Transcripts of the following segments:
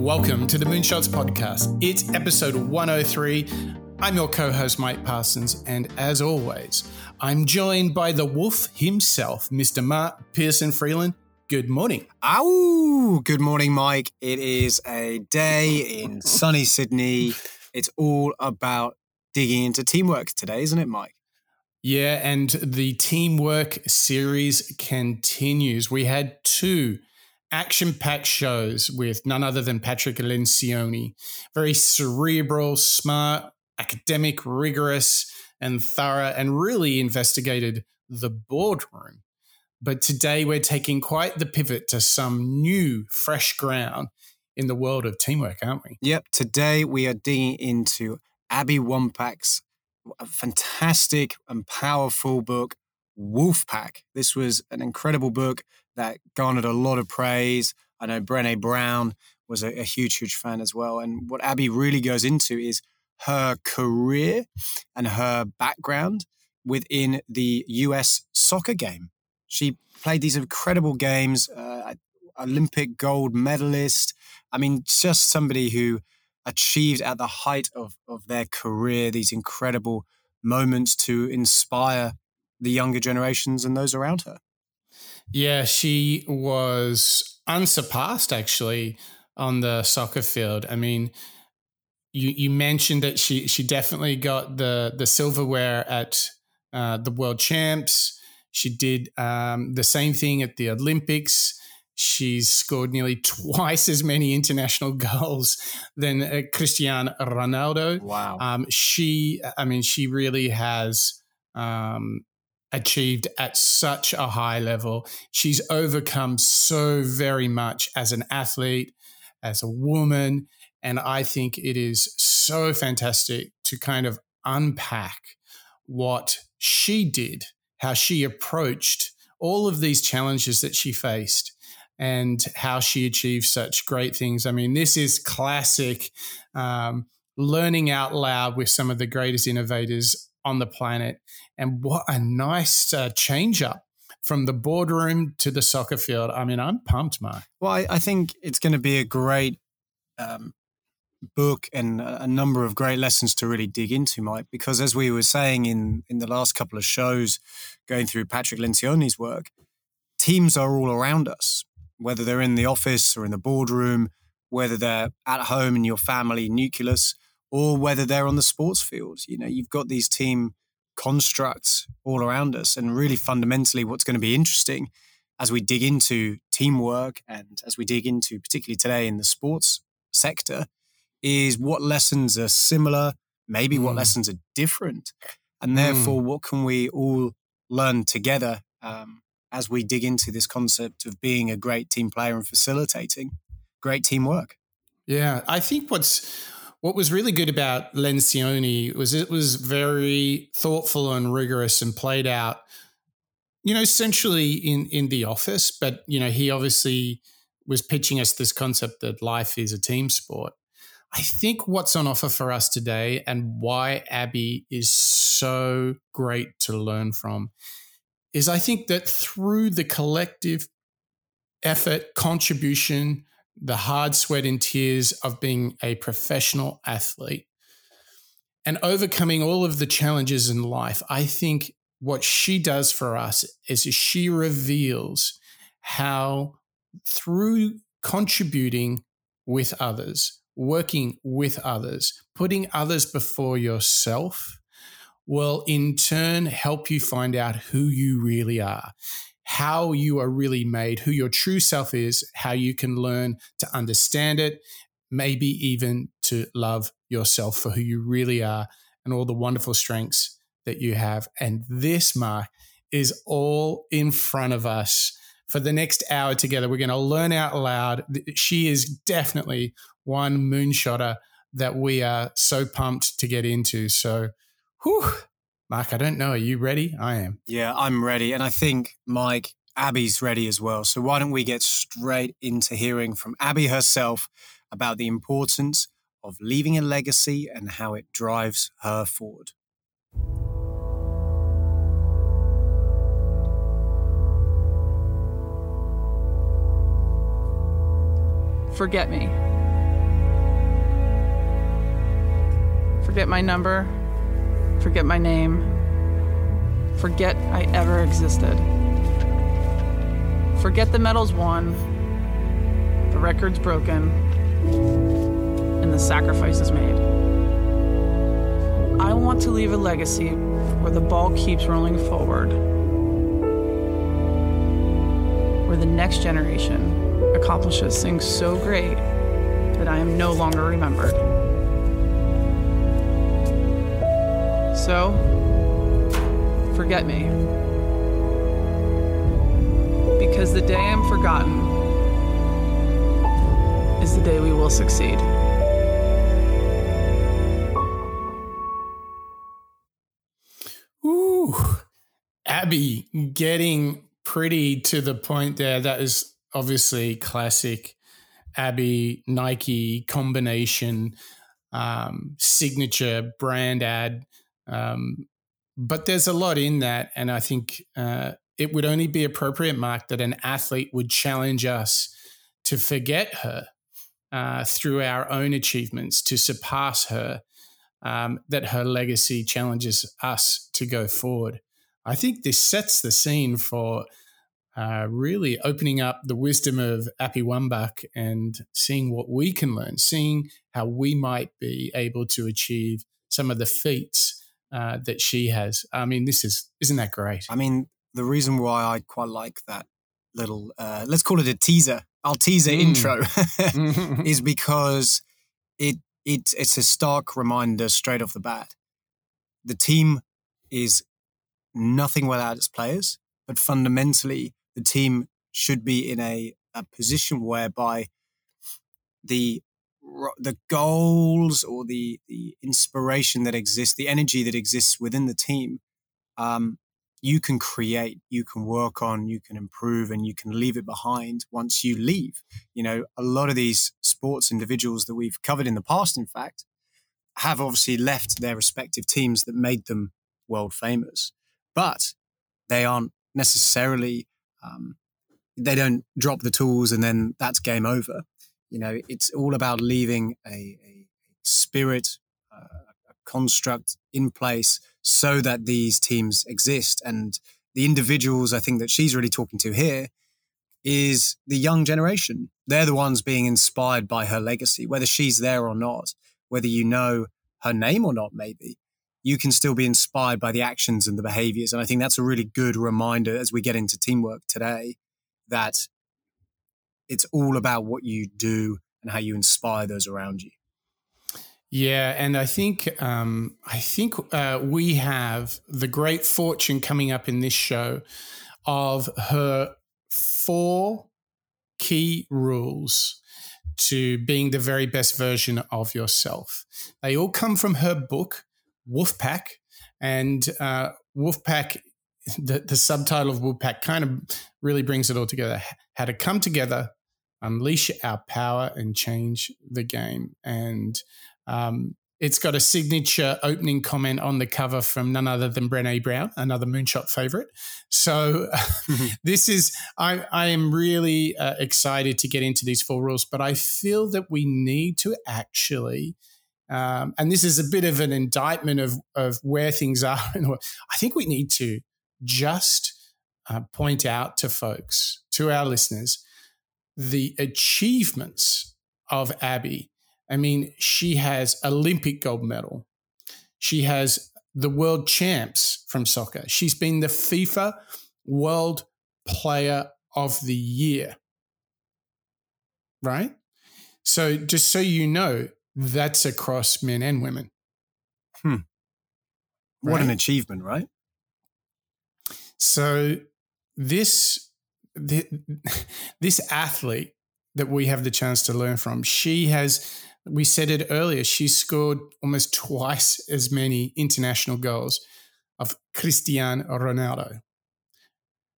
welcome to the Moonshots Podcast. It's episode 103. I'm your co host, Mike Parsons, and as always, I'm joined by the wolf himself, Mr. Mark Pearson Freeland. Good morning. Ow! Good morning, Mike. It is a day in sunny Sydney. It's all about digging into teamwork today, isn't it, Mike? Yeah, and the teamwork series continues. We had two action packed shows with none other than Patrick Lencioni. Very cerebral, smart, academic, rigorous, and thorough, and really investigated the boardroom. But today we're taking quite the pivot to some new, fresh ground in the world of teamwork, aren't we? Yep. Today we are digging into Abby Wambach's fantastic and powerful book, Wolfpack. This was an incredible book that garnered a lot of praise. I know Brene Brown was a, a huge, huge fan as well. And what Abby really goes into is her career and her background within the US soccer game. She played these incredible games, uh, Olympic gold medalist. I mean, just somebody who achieved at the height of, of their career these incredible moments to inspire the younger generations and those around her. Yeah, she was unsurpassed actually on the soccer field. I mean, you you mentioned that she she definitely got the the silverware at uh, the world champs. She did um, the same thing at the Olympics. She's scored nearly twice as many international goals than uh, Cristiano Ronaldo. Wow. Um, she, I mean, she really has um, achieved at such a high level. She's overcome so very much as an athlete, as a woman. And I think it is so fantastic to kind of unpack what she did, how she approached all of these challenges that she faced and how she achieved such great things. I mean, this is classic um, learning out loud with some of the greatest innovators on the planet. And what a nice uh, change up from the boardroom to the soccer field. I mean, I'm pumped, Mark. Well, I, I think it's going to be a great um, book and a number of great lessons to really dig into, Mike. Because as we were saying in in the last couple of shows, going through Patrick Lencioni's work, teams are all around us whether they're in the office or in the boardroom, whether they're at home in your family nucleus, or whether they're on the sports field. You know, you've got these team constructs all around us. And really fundamentally, what's going to be interesting as we dig into teamwork and as we dig into, particularly today in the sports sector, is what lessons are similar, maybe mm. what lessons are different. And therefore, mm. what can we all learn together um, as we dig into this concept of being a great team player and facilitating great teamwork. Yeah, I think what's what was really good about Lencioni was it was very thoughtful and rigorous and played out, you know, essentially in in the office. But you know, he obviously was pitching us this concept that life is a team sport. I think what's on offer for us today and why Abby is so great to learn from is I think that through the collective effort, contribution, the hard sweat and tears of being a professional athlete. And overcoming all of the challenges in life, I think what she does for us is she reveals how through contributing with others, working with others, putting others before yourself, will in turn help you find out who you really are, how you are really made, who your true self is, how you can learn to understand it, maybe even to love yourself for who you really are and all the wonderful strengths that you have. And this, Mark, is all in front of us for the next hour together. We're going to learn out loud. She is definitely one moonshotter that we are so pumped to get into. So, Whew. Mark, I don't know. Are you ready? I am. Yeah, I'm ready. And I think, Mike, Abby's ready as well. So why don't we get straight into hearing from Abby herself about the importance of leaving a legacy and how it drives her forward. Forget me. Forget my number Forget my name. Forget I ever existed. Forget the medals won, the records broken, and the sacrifices made. I want to leave a legacy where the ball keeps rolling forward, where the next generation accomplishes things so great that I am no longer remembered. So, forget me. Because the day I'm forgotten is the day we will succeed. Ooh, Abby getting pretty to the point there. That is obviously classic Abby Nike combination, um, signature brand ad. Um, but there's a lot in that. And I think uh, it would only be appropriate, Mark, that an athlete would challenge us to forget her uh, through our own achievements, to surpass her, um, that her legacy challenges us to go forward. I think this sets the scene for uh, really opening up the wisdom of Abby Wambach and seeing what we can learn, seeing how we might be able to achieve some of the feats uh, that she has. I mean, this is isn't that great? I mean, the reason why I quite like that little uh, let's call it a teaser, our teaser mm. intro, is because it it it's a stark reminder straight off the bat. The team is nothing without its players, but fundamentally, the team should be in a, a position whereby the the goals or the the inspiration that exists, the energy that exists within the team, um, you can create, you can work on, you can improve, and you can leave it behind once you leave. You know, a lot of these sports individuals that we've covered in the past, in fact, have obviously left their respective teams that made them world famous, but they aren't necessarily um, they don't drop the tools and then that's game over. You know, it's all about leaving a, a spirit, uh, a construct in place so that these teams exist. And the individuals I think that she's really talking to here is the young generation. They're the ones being inspired by her legacy, whether she's there or not, whether you know her name or not, maybe. You can still be inspired by the actions and the behaviors. And I think that's a really good reminder as we get into teamwork today that it's all about what you do and how you inspire those around you. Yeah, and I think um, I think uh, we have the great fortune coming up in this show of her four key rules to being the very best version of yourself. They all come from her book, Wolfpack, and uh, Wolfpack. The, the subtitle of Wolfpack kind of really brings it all together. How to come together, unleash our power, and change the game. And um, it's got a signature opening comment on the cover from none other than Brené Brown, another Moonshot favorite. So this is, I, I am really uh, excited to get into these four rules, but I feel that we need to actually, um, and this is a bit of an indictment of, of where things are. I think we need to just uh, point out to folks, to our listeners, the achievements of Abby I mean, she has Olympic gold medal. She has the world champs from soccer. She's been the FIFA World Player of the Year. Right? So, just so you know, that's across men and women. Hmm. What right? an achievement, right? So, this, this athlete that we have the chance to learn from, she has we said it earlier, she scored almost twice as many international goals of Cristiano Ronaldo.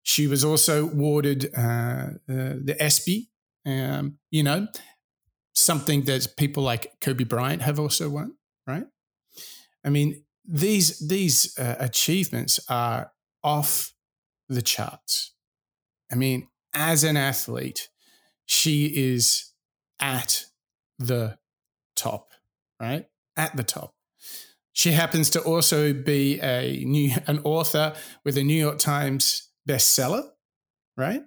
She was also awarded uh, uh, the ESPY, um, you know, something that people like Kobe Bryant have also won, right? I mean, these these uh, achievements are off the charts. I mean, as an athlete, she is at the top, right? At the top. She happens to also be a new an author with a New York Times bestseller, right?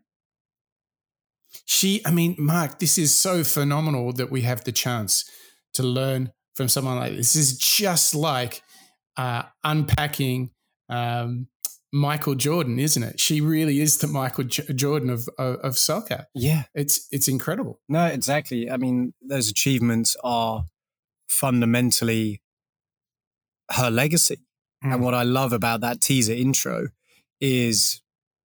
She, I mean, Mark, this is so phenomenal that we have the chance to learn from someone like this. This is just like uh, unpacking um, Michael Jordan, isn't it? She really is the Michael J- Jordan of, of, of soccer. Yeah, it's it's incredible. No, exactly. I mean, those achievements are fundamentally her legacy. Mm. And what I love about that teaser intro is,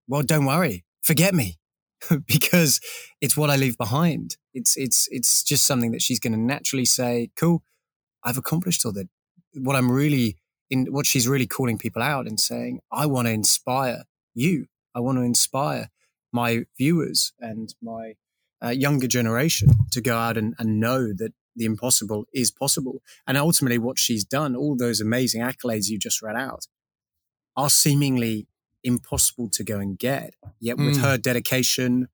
well, don't worry, forget me, because it's what I leave behind. It's it's it's just something that she's going to naturally say, "Cool, I've accomplished all that." What I'm really in what she's really calling people out and saying, I want to inspire you. I want to inspire my viewers and my uh, younger generation to go out and, and know that the impossible is possible. And ultimately, what she's done, all those amazing accolades you just read out, are seemingly impossible to go and get. Yet, with mm. her dedication,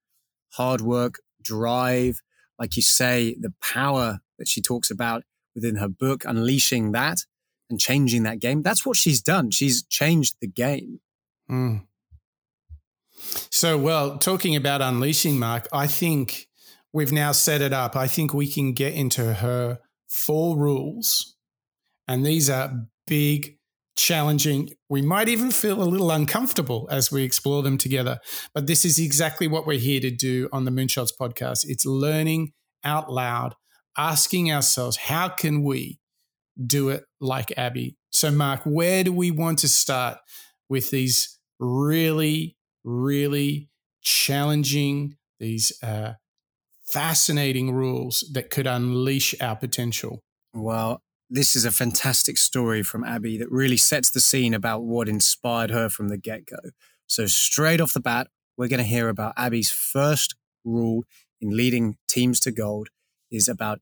hard work, drive, like you say, the power that she talks about within her book, unleashing that and changing that game. That's what she's done. She's changed the game. Mm. So, well, talking about unleashing, Mark, I think we've now set it up. I think we can get into her four rules. And these are big, challenging. We might even feel a little uncomfortable as we explore them together. But this is exactly what we're here to do on the Moonshots podcast. It's learning out loud, asking ourselves, how can we do it like Abby. So, Mark, where do we want to start with these really, really challenging, these uh, fascinating rules that could unleash our potential? Well, this is a fantastic story from Abby that really sets the scene about what inspired her from the get go. So, straight off the bat, we're going to hear about Abby's first rule in leading teams to gold is about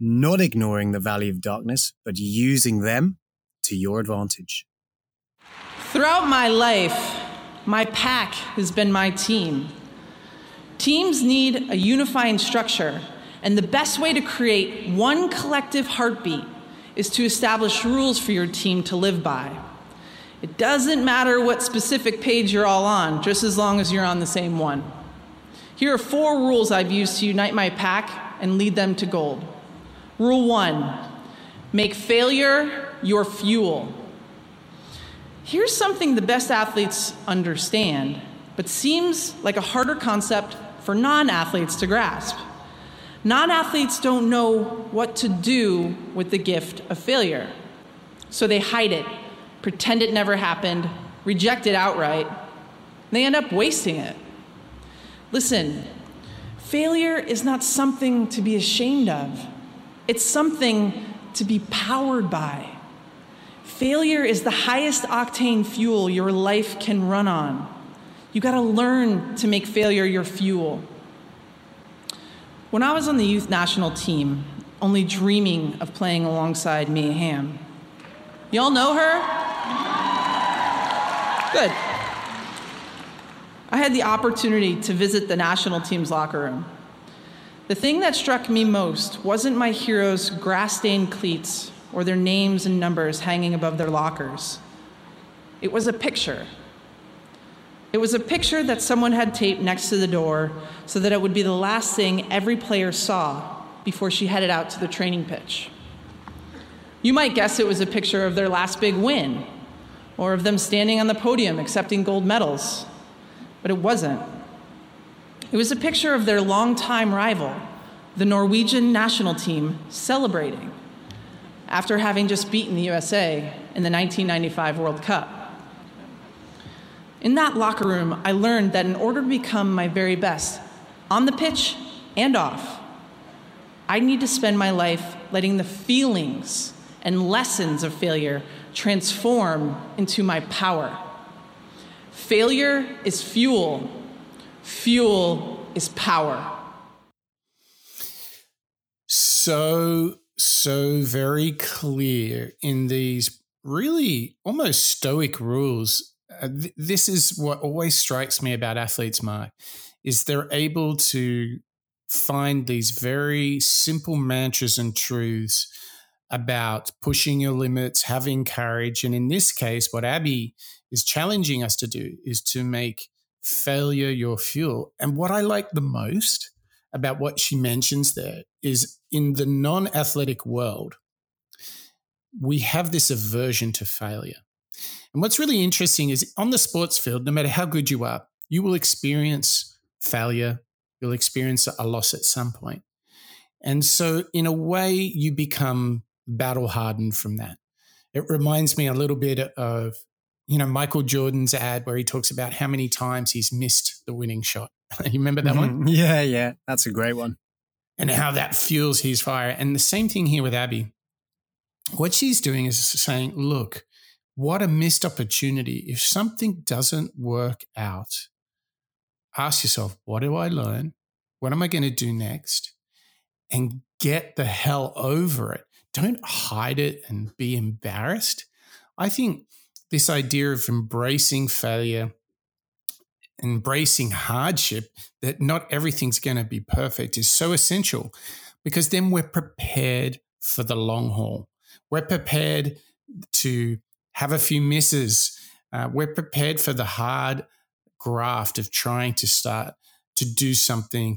not ignoring the valley of darkness, but using them to your advantage. Throughout my life, my pack has been my team. Teams need a unifying structure, and the best way to create one collective heartbeat is to establish rules for your team to live by. It doesn't matter what specific page you're all on, just as long as you're on the same one. Here are four rules I've used to unite my pack and lead them to gold. Rule one make failure your fuel. Here's something the best athletes understand, but seems like a harder concept for non athletes to grasp. Non athletes don't know what to do with the gift of failure. So they hide it, pretend it never happened, reject it outright. They end up wasting it. Listen, failure is not something to be ashamed of. It's something to be powered by. Failure is the highest octane fuel your life can run on. You got to learn to make failure your fuel. When I was on the youth national team, only dreaming of playing alongside Mia Hamm. Y'all know her? Good. I had the opportunity to visit the national team's locker room. The thing that struck me most wasn't my heroes' grass stained cleats or their names and numbers hanging above their lockers. It was a picture. It was a picture that someone had taped next to the door so that it would be the last thing every player saw before she headed out to the training pitch. You might guess it was a picture of their last big win or of them standing on the podium accepting gold medals, but it wasn't. It was a picture of their longtime rival, the Norwegian national team, celebrating after having just beaten the USA in the 1995 World Cup. In that locker room, I learned that in order to become my very best, on the pitch and off, I need to spend my life letting the feelings and lessons of failure transform into my power. Failure is fuel Fuel is power. So, so very clear in these really almost stoic rules. Uh, th- this is what always strikes me about athletes, Mark, is they're able to find these very simple mantras and truths about pushing your limits, having courage. And in this case, what Abby is challenging us to do is to make failure your fuel. And what I like the most about what she mentions there is in the non athletic world, we have this aversion to failure. And what's really interesting is on the sports field, no matter how good you are, you will experience failure, you'll experience a loss at some point. And so, in a way, you become battle hardened from that. It reminds me a little bit of, you know, Michael Jordan's ad where he talks about how many times he's missed the winning shot. you remember that mm-hmm. one? Yeah, yeah. That's a great one. And how that fuels his fire. And the same thing here with Abby. What she's doing is saying, look, what a missed opportunity. If something doesn't work out, ask yourself, what do I learn? What am I going to do next? And get the hell over it don't hide it and be embarrassed. I think this idea of embracing failure, embracing hardship, that not everything's going to be perfect is so essential because then we're prepared for the long haul. We're prepared to have a few misses. Uh, we're prepared for the hard graft of trying to start to do something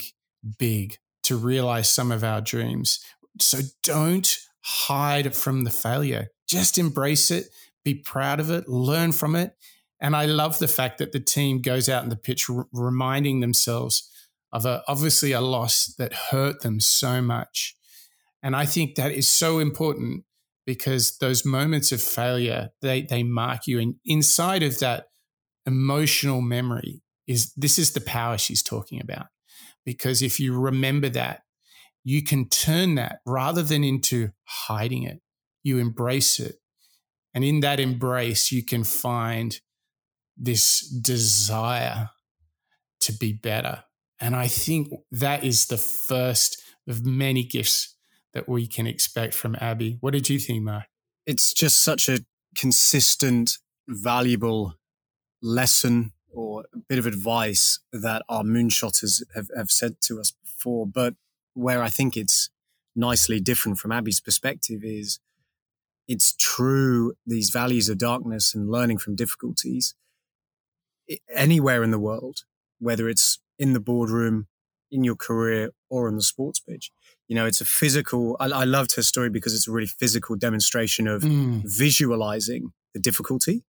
big, to realize some of our dreams. So don't hide from the failure. Just embrace it, be proud of it, learn from it. And I love the fact that the team goes out in the pitch r- reminding themselves of a, obviously a loss that hurt them so much. And I think that is so important because those moments of failure, they, they mark you. And inside of that emotional memory is this is the power she's talking about. Because if you remember that, you can turn that rather than into hiding it, you embrace it. And in that embrace, you can find this desire to be better. And I think that is the first of many gifts that we can expect from Abby. What did you think, Mark? It's just such a consistent, valuable lesson or a bit of advice that our moonshotters have, have said to us before. But where I think it's nicely different from Abby's perspective is it's true these values of darkness and learning from difficulties anywhere in the world, whether it's in the boardroom, in your career, or on the sports pitch. You know, it's a physical. I, I loved her story because it's a really physical demonstration of mm. visualizing the difficulty,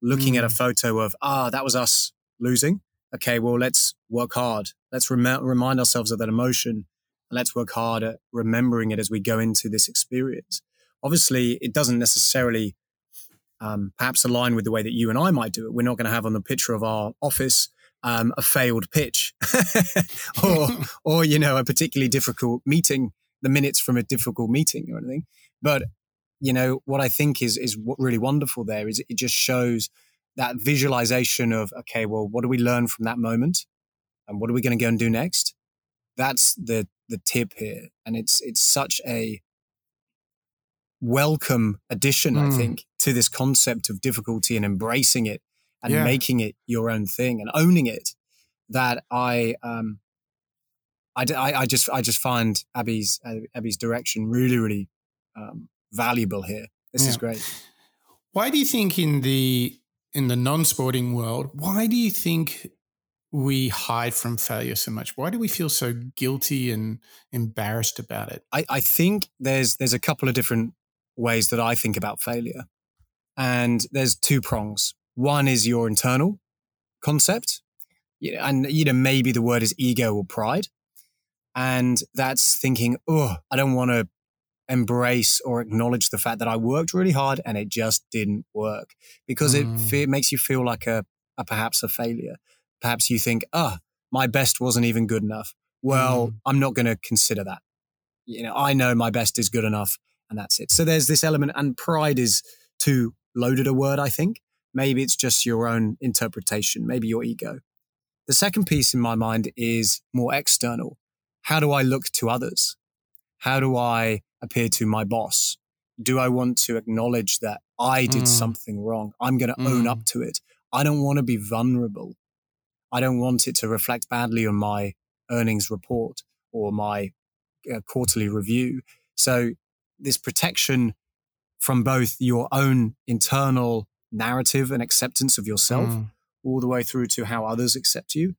looking mm. at a mm. photo of ah, that was us losing. Okay, well, let's work hard. Let's rem- remind ourselves of that emotion let's work hard at remembering it as we go into this experience. Obviously, it doesn't necessarily um, perhaps align with the way that you and I might do it. We're not going to have on the picture of our office um, a failed pitch or, or, you know, a particularly difficult meeting, the minutes from a difficult meeting or anything. But, you know, what I think is, is really wonderful there is it just shows that visualization of, okay, well, what do we learn from that moment? And what are we going to go and do next? That's the the tip here, and it's it's such a welcome addition, mm. I think, to this concept of difficulty and embracing it and yeah. making it your own thing and owning it. That I um, I, I, just I just find Abby's uh, Abby's direction really really um, valuable here. This yeah. is great. Why do you think in the in the non-sporting world, why do you think we hide from failure so much? Why do we feel so guilty and embarrassed about it? I, I think there's there's a couple of different ways that I think about failure. And there's two prongs. One is your internal concept. And you know, maybe the word is ego or pride. And that's thinking, oh, I don't want to embrace or acknowledge the fact that I worked really hard and it just didn't work because mm. it, it makes you feel like a, a perhaps a failure perhaps you think, ah, oh, my best wasn't even good enough. Well, mm. I'm not going to consider that. You know, I know my best is good enough and that's it. So there's this element and pride is too loaded a word, I think. Maybe it's just your own interpretation, maybe your ego. The second piece in my mind is more external. How do I look to others? How do I appear to my boss? Do I want to acknowledge that I did mm. something wrong? I'm going to mm. own up to it. I don't want to be vulnerable. I don't want it to reflect badly on my earnings report or my uh, quarterly review. So this protection from both your own internal narrative and acceptance of yourself, mm. all the way through to how others accept you,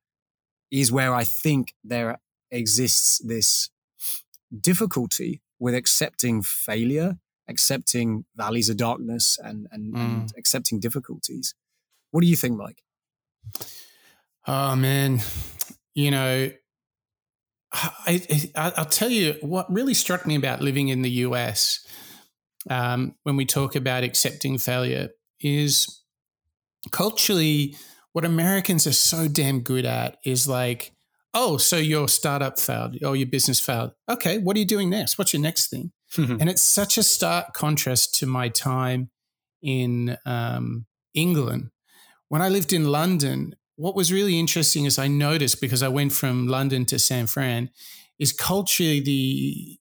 is where I think there exists this difficulty with accepting failure, accepting valleys of darkness, and, and, mm. and accepting difficulties. What do you think, Mike? Oh man, you know, I, I, will tell you what really struck me about living in the US um, when we talk about accepting failure is culturally what Americans are so damn good at is like, oh, so your startup failed, or your business failed. Okay, what are you doing next? What's your next thing? and it's such a stark contrast to my time in um, England. When I lived in London, what was really interesting is I noticed because I went from London to San Fran, is culturally the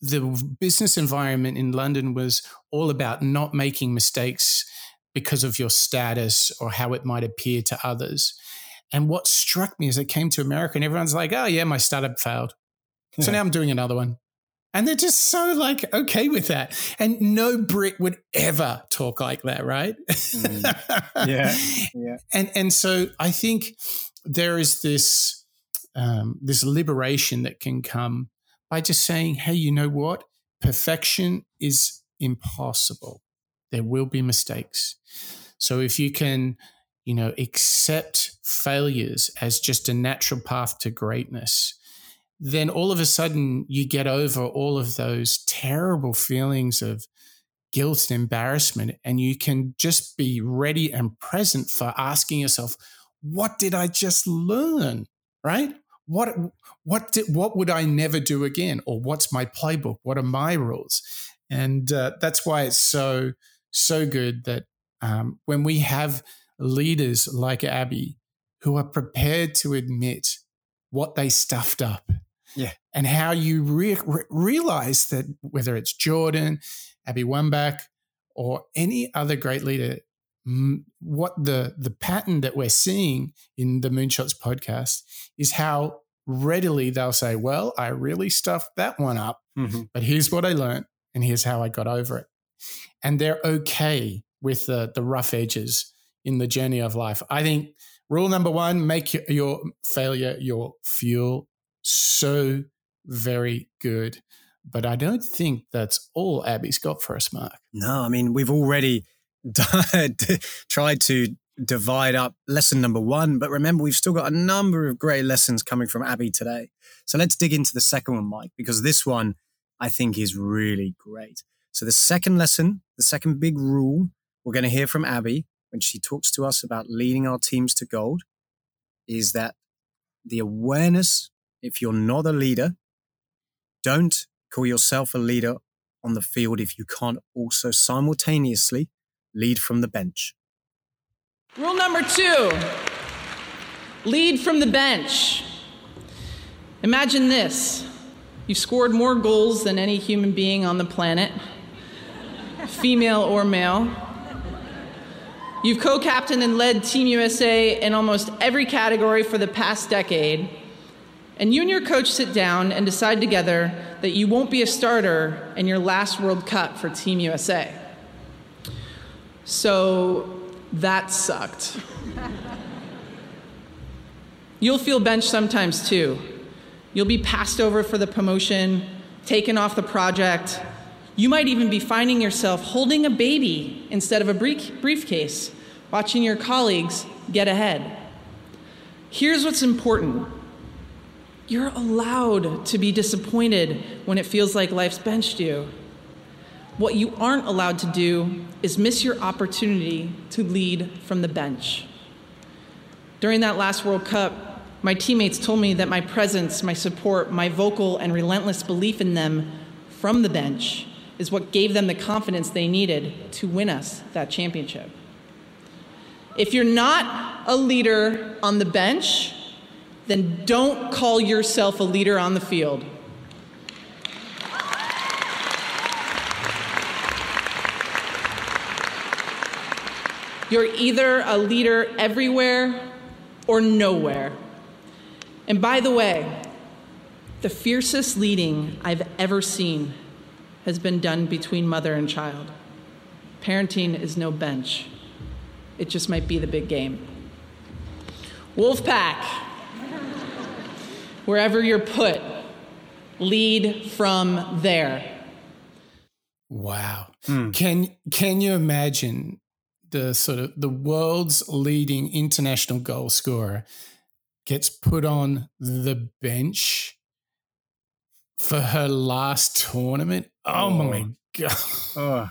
the business environment in London was all about not making mistakes because of your status or how it might appear to others. And what struck me as I came to America, and everyone's like, "Oh yeah, my startup failed, so now I'm doing another one." And they're just so like okay with that. And no Brit would ever talk like that, right? Mm. Yeah. Yeah. and and so I think there is this um, this liberation that can come by just saying, hey, you know what? Perfection is impossible. There will be mistakes. So if you can, you know, accept failures as just a natural path to greatness, then all of a sudden you get over all of those terrible feelings of guilt and embarrassment, and you can just be ready and present for asking yourself, what did I just learn? Right? What what did, what would I never do again? Or what's my playbook? What are my rules? And uh, that's why it's so so good that um, when we have leaders like Abby who are prepared to admit what they stuffed up yeah. And how you re- re- realize that whether it's Jordan, Abby Wambach, or any other great leader, m- what the the pattern that we're seeing in the Moonshots podcast is how readily they'll say, "Well, I really stuffed that one up, mm-hmm. but here's what I learned, and here's how I got over it." And they're okay with the the rough edges in the journey of life. I think rule number one: make your, your failure your fuel so very good. But I don't think that's all Abby's got for us, Mark. No, I mean, we've already tried to divide up lesson number one, but remember, we've still got a number of great lessons coming from Abby today. So let's dig into the second one, Mike, because this one I think is really great. So the second lesson, the second big rule we're going to hear from Abby when she talks to us about leading our teams to gold is that the awareness if you're not a leader, don't call yourself a leader on the field if you can't also simultaneously lead from the bench. Rule number two lead from the bench. Imagine this you've scored more goals than any human being on the planet, female or male. You've co captained and led Team USA in almost every category for the past decade. And you and your coach sit down and decide together that you won't be a starter in your last World Cup for Team USA. So that sucked. You'll feel benched sometimes too. You'll be passed over for the promotion, taken off the project. You might even be finding yourself holding a baby instead of a briefcase, watching your colleagues get ahead. Here's what's important you're allowed to be disappointed when it feels like life's benched you. What you aren't allowed to do is miss your opportunity to lead from the bench. During that last World Cup, my teammates told me that my presence, my support, my vocal and relentless belief in them from the bench is what gave them the confidence they needed to win us that championship. If you're not a leader on the bench, then don't call yourself a leader on the field. You're either a leader everywhere or nowhere. And by the way, the fiercest leading I've ever seen has been done between mother and child. Parenting is no bench, it just might be the big game. Wolfpack, wherever you're put, lead from there. Wow. Mm. Can can you imagine the sort of the world's leading international goal scorer gets put on the bench for her last tournament? Oh, oh. my god. Oh.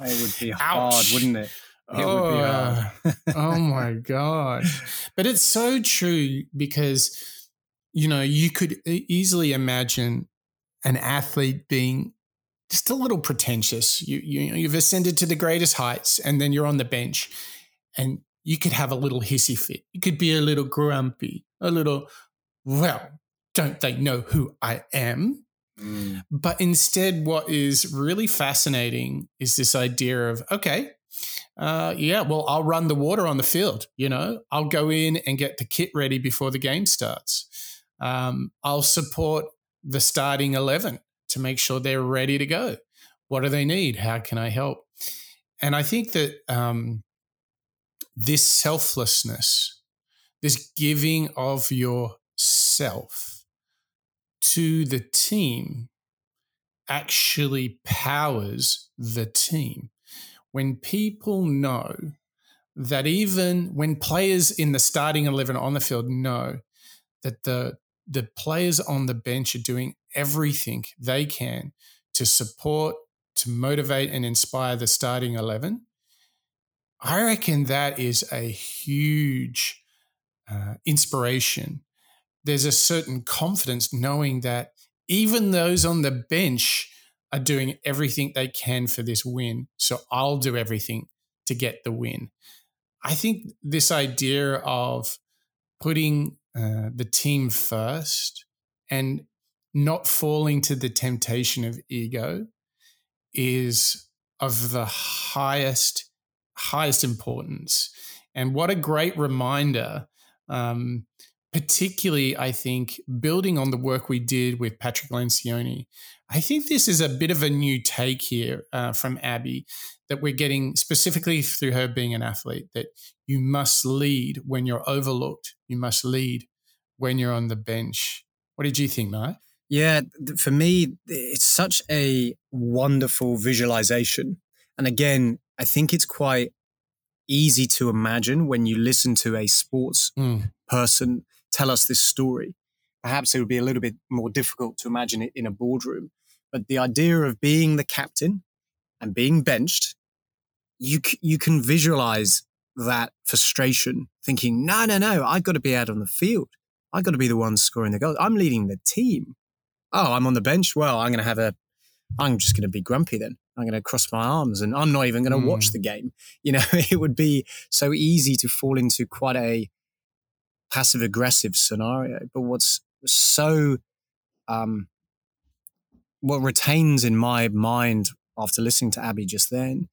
it would be hard, wouldn't it? It oh, would be hard. oh my god. But it's so true because you know, you could easily imagine an athlete being just a little pretentious. You, you you've ascended to the greatest heights, and then you're on the bench, and you could have a little hissy fit. You could be a little grumpy, a little, well, don't they know who I am? Mm. But instead, what is really fascinating is this idea of okay, uh, yeah, well, I'll run the water on the field. You know, I'll go in and get the kit ready before the game starts. Um, I'll support the starting eleven to make sure they're ready to go. What do they need? How can I help? And I think that um, this selflessness, this giving of yourself to the team actually powers the team. When people know that even when players in the starting 11 on the field know that the the players on the bench are doing everything they can to support, to motivate, and inspire the starting 11. I reckon that is a huge uh, inspiration. There's a certain confidence knowing that even those on the bench are doing everything they can for this win. So I'll do everything to get the win. I think this idea of putting uh, the team first and not falling to the temptation of ego is of the highest highest importance and what a great reminder um, particularly i think building on the work we did with patrick lencioni i think this is a bit of a new take here uh, from abby that we're getting specifically through her being an athlete that you must lead when you're overlooked you must lead when you're on the bench what did you think Mike? Yeah, for me, it's such a wonderful visualization. And again, I think it's quite easy to imagine when you listen to a sports mm. person tell us this story. Perhaps it would be a little bit more difficult to imagine it in a boardroom. But the idea of being the captain and being benched, you, you can visualize that frustration, thinking, no, no, no, I've got to be out on the field. I've got to be the one scoring the goals. I'm leading the team oh, I'm on the bench. Well, I'm going to have a, I'm just going to be grumpy then. I'm going to cross my arms and I'm not even going to mm. watch the game. You know, it would be so easy to fall into quite a passive aggressive scenario. But what's so, um, what retains in my mind after listening to Abby just then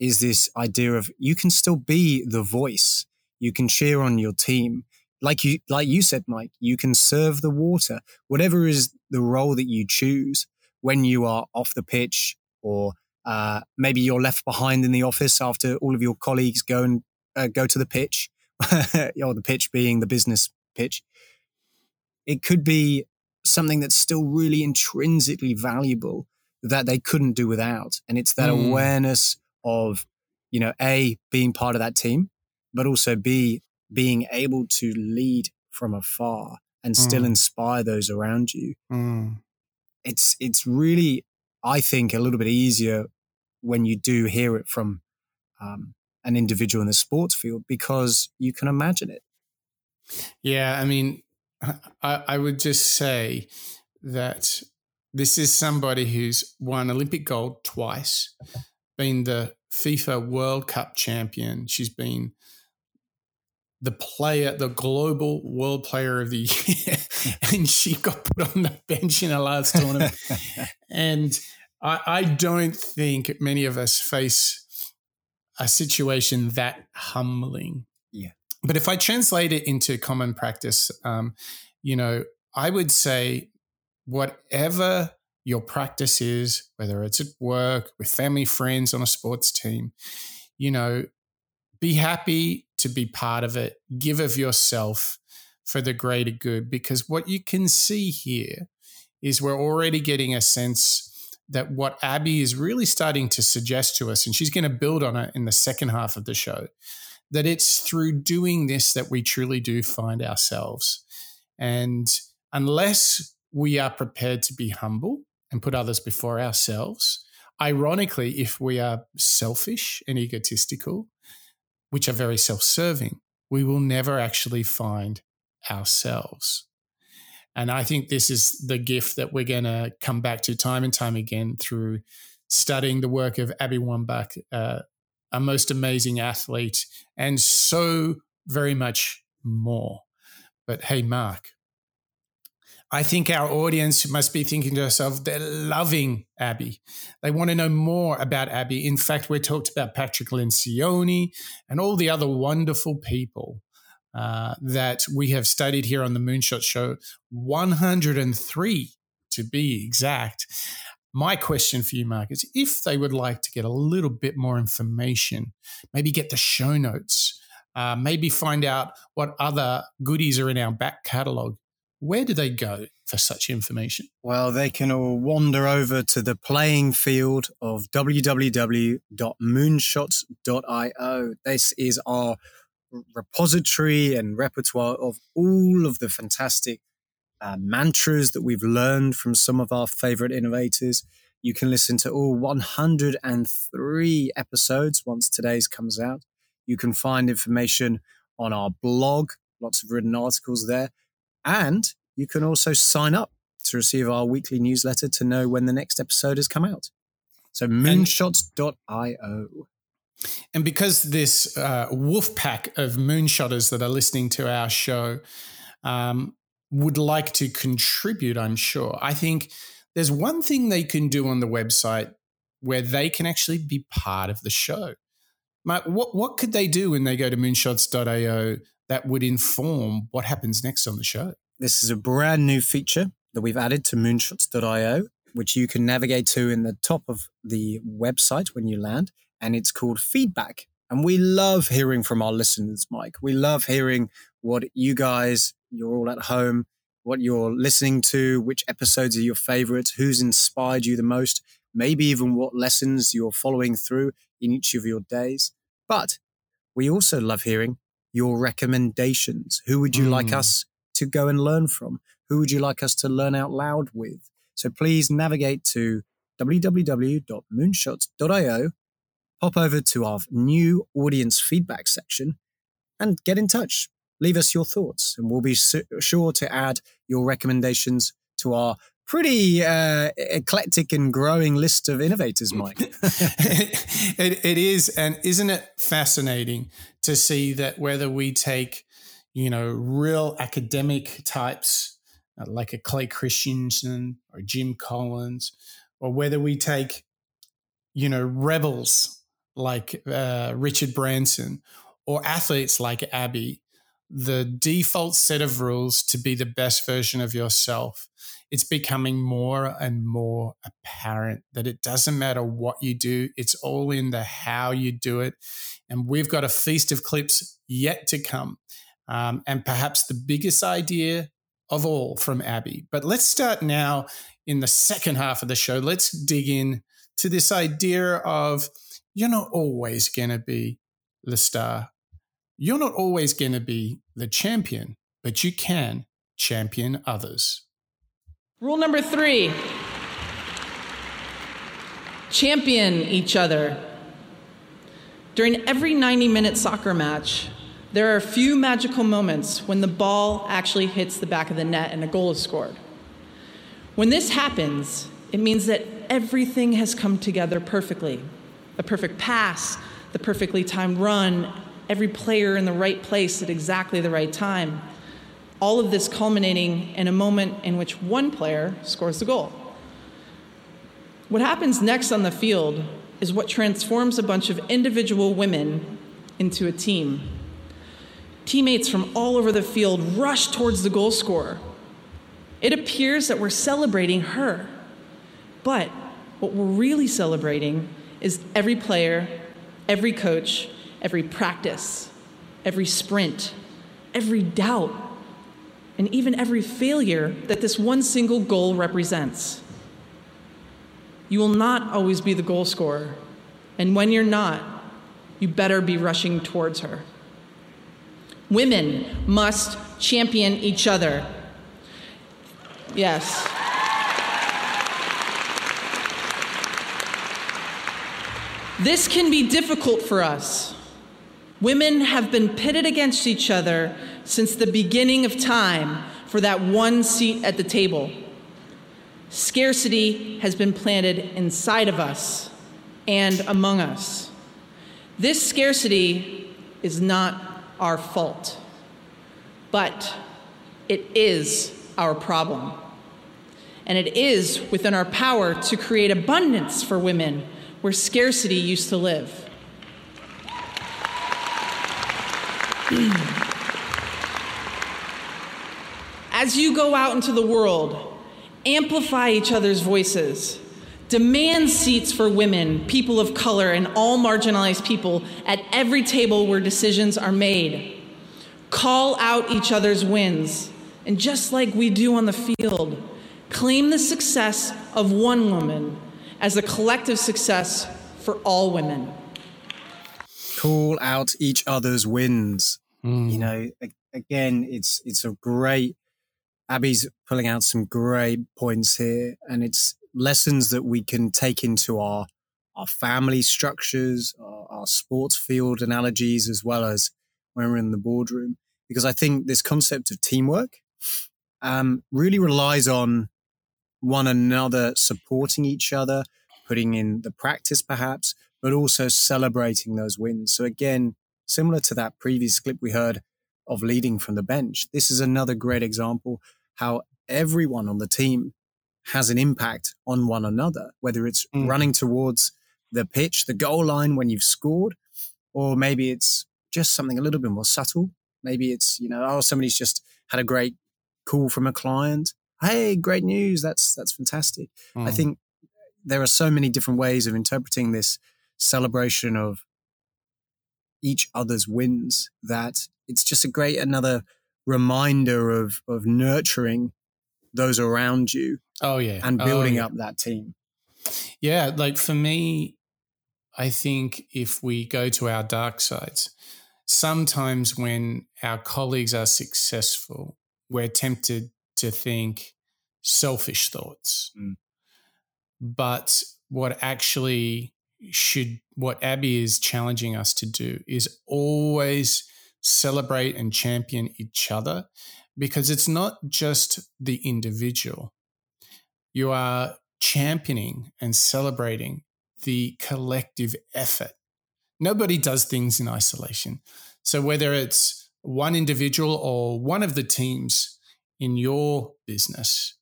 is this idea of you can still be the voice. You can cheer on your team like you like you said mike you can serve the water whatever is the role that you choose when you are off the pitch or uh, maybe you're left behind in the office after all of your colleagues go and uh, go to the pitch or the pitch being the business pitch it could be something that's still really intrinsically valuable that they couldn't do without and it's that mm. awareness of you know a being part of that team but also b being able to lead from afar and still mm. inspire those around you. Mm. It's it's really, I think, a little bit easier when you do hear it from um, an individual in the sports field because you can imagine it. Yeah, I mean, I, I would just say that this is somebody who's won Olympic gold twice, been the FIFA World Cup champion. She's been the player, the global world player of the year, and she got put on the bench in a last tournament. and I, I, don't think many of us face a situation that humbling. But if I translate it into common practice, um, you know, I would say whatever your practice is, whether it's at work, with family, friends, on a sports team. You know, be happy to be part of it, give of yourself for the greater good, because what you can see here is we're already getting a sense that what Abby is really starting to suggest to us, and she's going to build on it in the second half of the show, that it's through doing this that we truly do find ourselves. And unless we are prepared to be humble and put others before ourselves, ironically, if we are selfish and egotistical, which are very self serving, we will never actually find ourselves. And I think this is the gift that we're going to come back to time and time again through studying the work of Abby Wambach, uh, a most amazing athlete, and so very much more. But hey, Mark, I think our audience must be thinking to themselves, they're loving Abby. They want to know more about Abby. In fact, we talked about Patrick Lencioni and all the other wonderful people uh, that we have studied here on the Moonshot Show, 103 to be exact. My question for you, Mark, is if they would like to get a little bit more information, maybe get the show notes, uh, maybe find out what other goodies are in our back catalogue, where do they go for such information? Well, they can all wander over to the playing field of www.moonshots.io. This is our repository and repertoire of all of the fantastic uh, mantras that we've learned from some of our favorite innovators. You can listen to all 103 episodes once today's comes out. You can find information on our blog, lots of written articles there. And you can also sign up to receive our weekly newsletter to know when the next episode has come out. So moonshots.io. And because this uh, wolf pack of moonshotters that are listening to our show um, would like to contribute, I'm sure, I think there's one thing they can do on the website where they can actually be part of the show. Mark, what, what could they do when they go to moonshots.io that would inform what happens next on the show? This is a brand new feature that we've added to moonshots.io, which you can navigate to in the top of the website when you land and it's called feedback. And we love hearing from our listeners, Mike. We love hearing what you guys, you're all at home, what you're listening to, which episodes are your favorites, who's inspired you the most, maybe even what lessons you're following through in each of your days. But we also love hearing your recommendations. Who would you mm. like us to go and learn from? Who would you like us to learn out loud with? So please navigate to www.moonshots.io pop over to our new audience feedback section and get in touch. Leave us your thoughts, and we'll be sure to add your recommendations to our pretty uh, eclectic and growing list of innovators, Mike. it, it is, and isn't it fascinating to see that whether we take, you know, real academic types uh, like a Clay Christensen or Jim Collins, or whether we take, you know, rebels like uh, Richard Branson or athletes like Abby, the default set of rules to be the best version of yourself, it's becoming more and more apparent that it doesn't matter what you do, it's all in the how you do it. And we've got a feast of clips yet to come. Um, and perhaps the biggest idea of all from Abby. But let's start now in the second half of the show. Let's dig in to this idea of you're not always going to be the star. You're not always going to be the champion, but you can champion others. Rule number three champion each other. During every 90 minute soccer match, there are a few magical moments when the ball actually hits the back of the net and a goal is scored. When this happens, it means that everything has come together perfectly the perfect pass, the perfectly timed run, every player in the right place at exactly the right time. All of this culminating in a moment in which one player scores the goal. What happens next on the field is what transforms a bunch of individual women into a team. Teammates from all over the field rush towards the goal scorer. It appears that we're celebrating her. But what we're really celebrating is every player, every coach, every practice, every sprint, every doubt, and even every failure that this one single goal represents. You will not always be the goal scorer, and when you're not, you better be rushing towards her. Women must champion each other. Yes. This can be difficult for us. Women have been pitted against each other since the beginning of time for that one seat at the table. Scarcity has been planted inside of us and among us. This scarcity is not our fault, but it is our problem. And it is within our power to create abundance for women where scarcity used to live. As you go out into the world, amplify each other's voices. Demand seats for women, people of color, and all marginalized people at every table where decisions are made. Call out each other's wins. And just like we do on the field, claim the success of one woman as a collective success for all women. Call out each other's wins. Mm. You know, again, it's it's a great. Abby's pulling out some great points here, and it's lessons that we can take into our our family structures, our, our sports field analogies, as well as when we're in the boardroom. Because I think this concept of teamwork um, really relies on one another supporting each other, putting in the practice perhaps, but also celebrating those wins. So again, similar to that previous clip we heard of leading from the bench, this is another great example how everyone on the team has an impact on one another, whether it's mm. running towards the pitch, the goal line when you've scored, or maybe it's just something a little bit more subtle. Maybe it's, you know, oh, somebody's just had a great call from a client. Hey, great news. That's that's fantastic. Mm. I think there are so many different ways of interpreting this celebration of each other's wins that it's just a great another reminder of of nurturing those around you. Oh yeah, and building oh, yeah. up that team. Yeah, like for me, I think if we go to our dark sides, sometimes when our colleagues are successful, we're tempted to think selfish thoughts. Mm. But what actually should, what Abby is challenging us to do is always celebrate and champion each other because it's not just the individual. You are championing and celebrating the collective effort. Nobody does things in isolation. So, whether it's one individual or one of the teams in your business,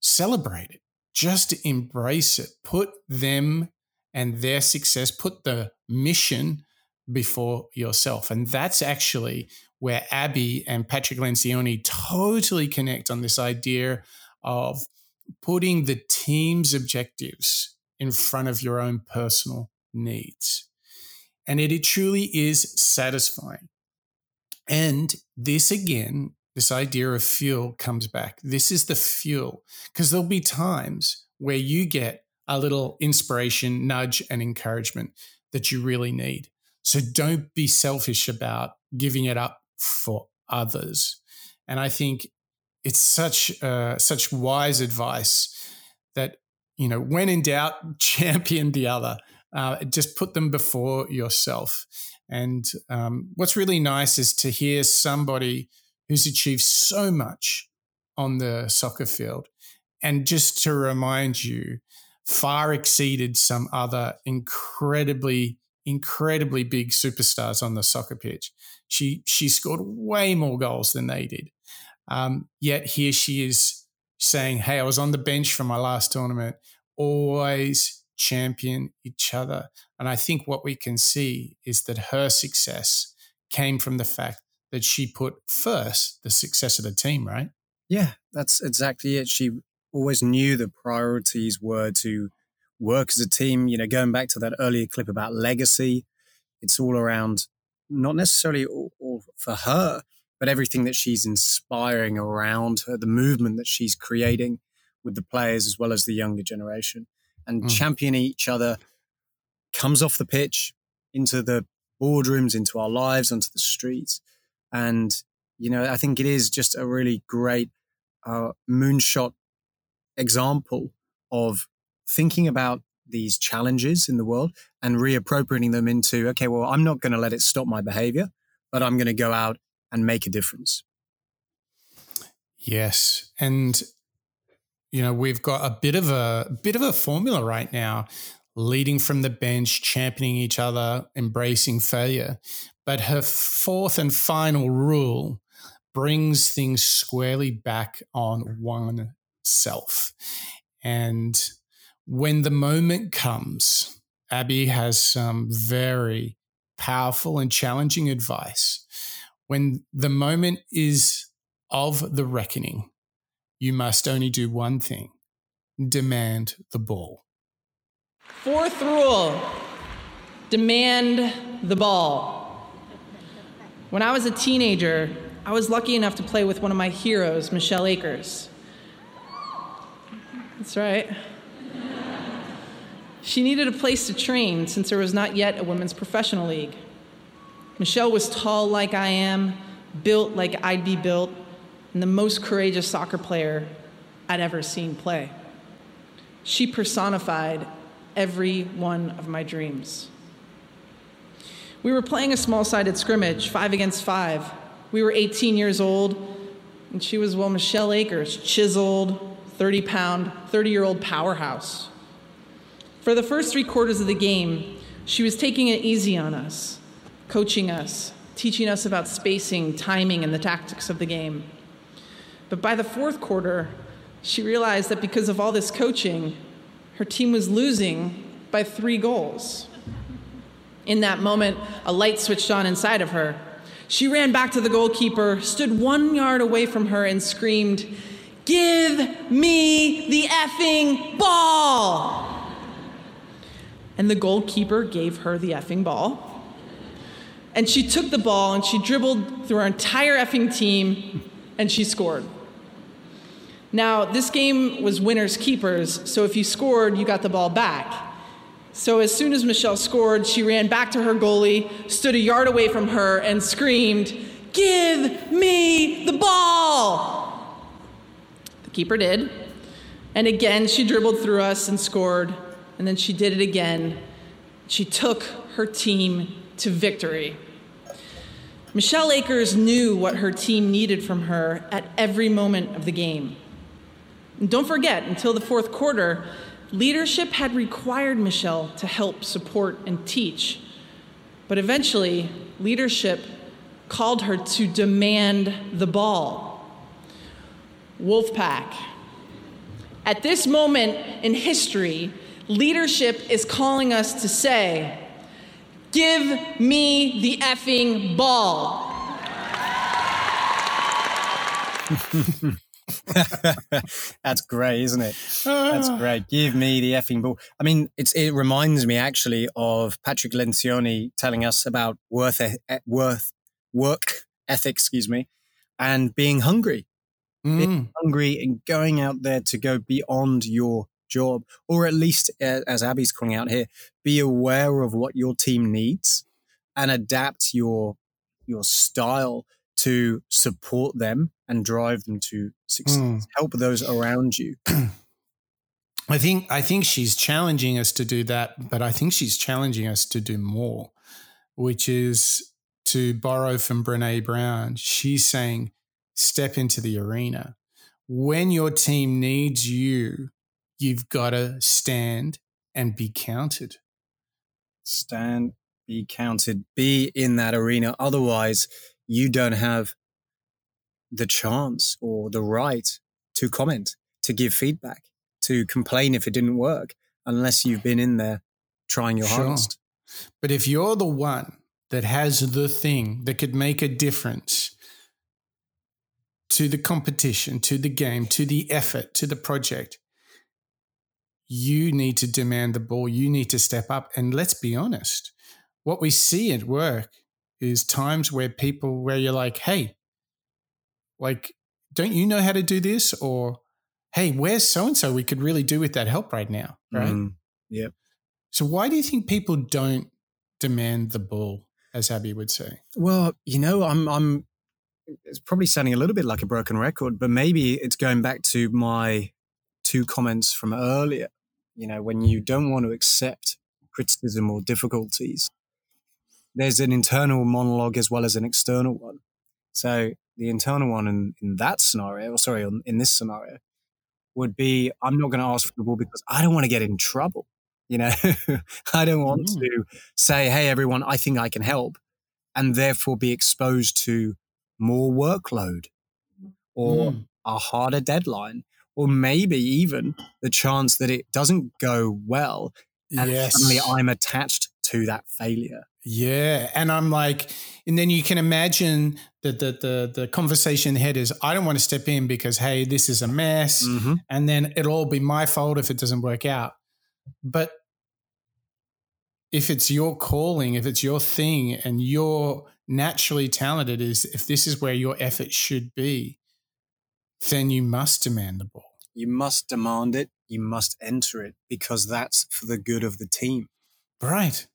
celebrate it. Just embrace it. Put them and their success, put the mission before yourself. And that's actually where Abby and Patrick Lencioni totally connect on this idea of putting the team's objectives in front of your own personal needs. And it, it truly is satisfying. And this again, this idea of fuel comes back. This is the fuel because there'll be times where you get a little inspiration, nudge, and encouragement that you really need. So don't be selfish about giving it up for others. And I think it's such uh, such wise advice that you know when in doubt, champion the other. Uh, just put them before yourself. And um, what's really nice is to hear somebody who's achieved so much on the soccer field, and just to remind you, far exceeded some other incredibly incredibly big superstars on the soccer pitch. She she scored way more goals than they did. Um, yet here she is saying, "Hey, I was on the bench for my last tournament. Always champion each other." And I think what we can see is that her success came from the fact that she put first the success of the team. Right? Yeah, that's exactly it. She always knew the priorities were to work as a team. You know, going back to that earlier clip about legacy, it's all around not necessarily all, all for her, but everything that she's inspiring around her, the movement that she's creating with the players as well as the younger generation, and mm. championing each other comes off the pitch into the boardrooms, into our lives, onto the streets. And, you know, I think it is just a really great uh, moonshot example of thinking about these challenges in the world and reappropriating them into, okay, well, I'm not going to let it stop my behavior, but I'm going to go out and make a difference. Yes. And, you know, we've got a bit of a bit of a formula right now leading from the bench, championing each other, embracing failure. But her fourth and final rule brings things squarely back on one self. And when the moment comes, Abby has some very powerful and challenging advice. When the moment is of the reckoning, you must only do one thing demand the ball. Fourth rule demand the ball. When I was a teenager, I was lucky enough to play with one of my heroes, Michelle Akers. That's right. She needed a place to train since there was not yet a women's professional league. Michelle was tall like I am, built like I'd be built, and the most courageous soccer player I'd ever seen play. She personified every one of my dreams. We were playing a small sided scrimmage, five against five. We were 18 years old, and she was, well, Michelle Akers, chiseled, 30 pound, 30 year old powerhouse. For the first three quarters of the game, she was taking it easy on us, coaching us, teaching us about spacing, timing, and the tactics of the game. But by the fourth quarter, she realized that because of all this coaching, her team was losing by three goals. In that moment, a light switched on inside of her. She ran back to the goalkeeper, stood one yard away from her, and screamed, Give me the effing ball! And the goalkeeper gave her the effing ball. And she took the ball and she dribbled through our entire effing team and she scored. Now, this game was winners keepers, so if you scored, you got the ball back. So as soon as Michelle scored, she ran back to her goalie, stood a yard away from her, and screamed, Give me the ball! Keeper did. And again, she dribbled through us and scored, and then she did it again. She took her team to victory. Michelle Akers knew what her team needed from her at every moment of the game. And don't forget, until the fourth quarter, leadership had required Michelle to help, support, and teach. But eventually, leadership called her to demand the ball. Wolfpack. At this moment in history, leadership is calling us to say, Give me the effing ball. That's great, isn't it? That's ah. great. Give me the effing ball. I mean, it's it reminds me actually of Patrick Lencioni telling us about worth worth work ethic, excuse me, and being hungry. Mm. Being hungry and going out there to go beyond your job, or at least, as Abby's calling out here, be aware of what your team needs and adapt your your style to support them and drive them to success. Mm. Help those around you. I think I think she's challenging us to do that, but I think she's challenging us to do more, which is to borrow from Brene Brown. She's saying, step into the arena. When your team needs you, you've got to stand and be counted. Stand, be counted, be in that arena. Otherwise, you don't have the chance or the right to comment, to give feedback, to complain if it didn't work, unless you've been in there trying your sure. hardest. But if you're the one that has the thing that could make a difference to the competition, to the game, to the effort, to the project, you need to demand the ball. You need to step up. And let's be honest, what we see at work is times where people, where you're like, hey, like, don't you know how to do this? Or, hey, where's so and so we could really do with that help right now? Right. Mm, yep. So, why do you think people don't demand the ball, as Abby would say? Well, you know, I'm, I'm, it's probably sounding a little bit like a broken record, but maybe it's going back to my two comments from earlier. You know, when you don't want to accept criticism or difficulties, there's an internal monologue as well as an external one. So the internal one in, in that scenario, or sorry, in this scenario, would be I'm not going to ask for the ball because I don't want to get in trouble. You know, I don't want mm. to say, hey, everyone, I think I can help, and therefore be exposed to more workload or mm. a harder deadline, or maybe even the chance that it doesn't go well. And yes. suddenly I'm attached to that failure. Yeah. And I'm like, and then you can imagine that the, the, the conversation head is, I don't want to step in because, hey, this is a mess. Mm-hmm. And then it'll all be my fault if it doesn't work out. But if it's your calling, if it's your thing and you're naturally talented, is if this is where your effort should be, then you must demand the ball. You must demand it. You must enter it because that's for the good of the team. Right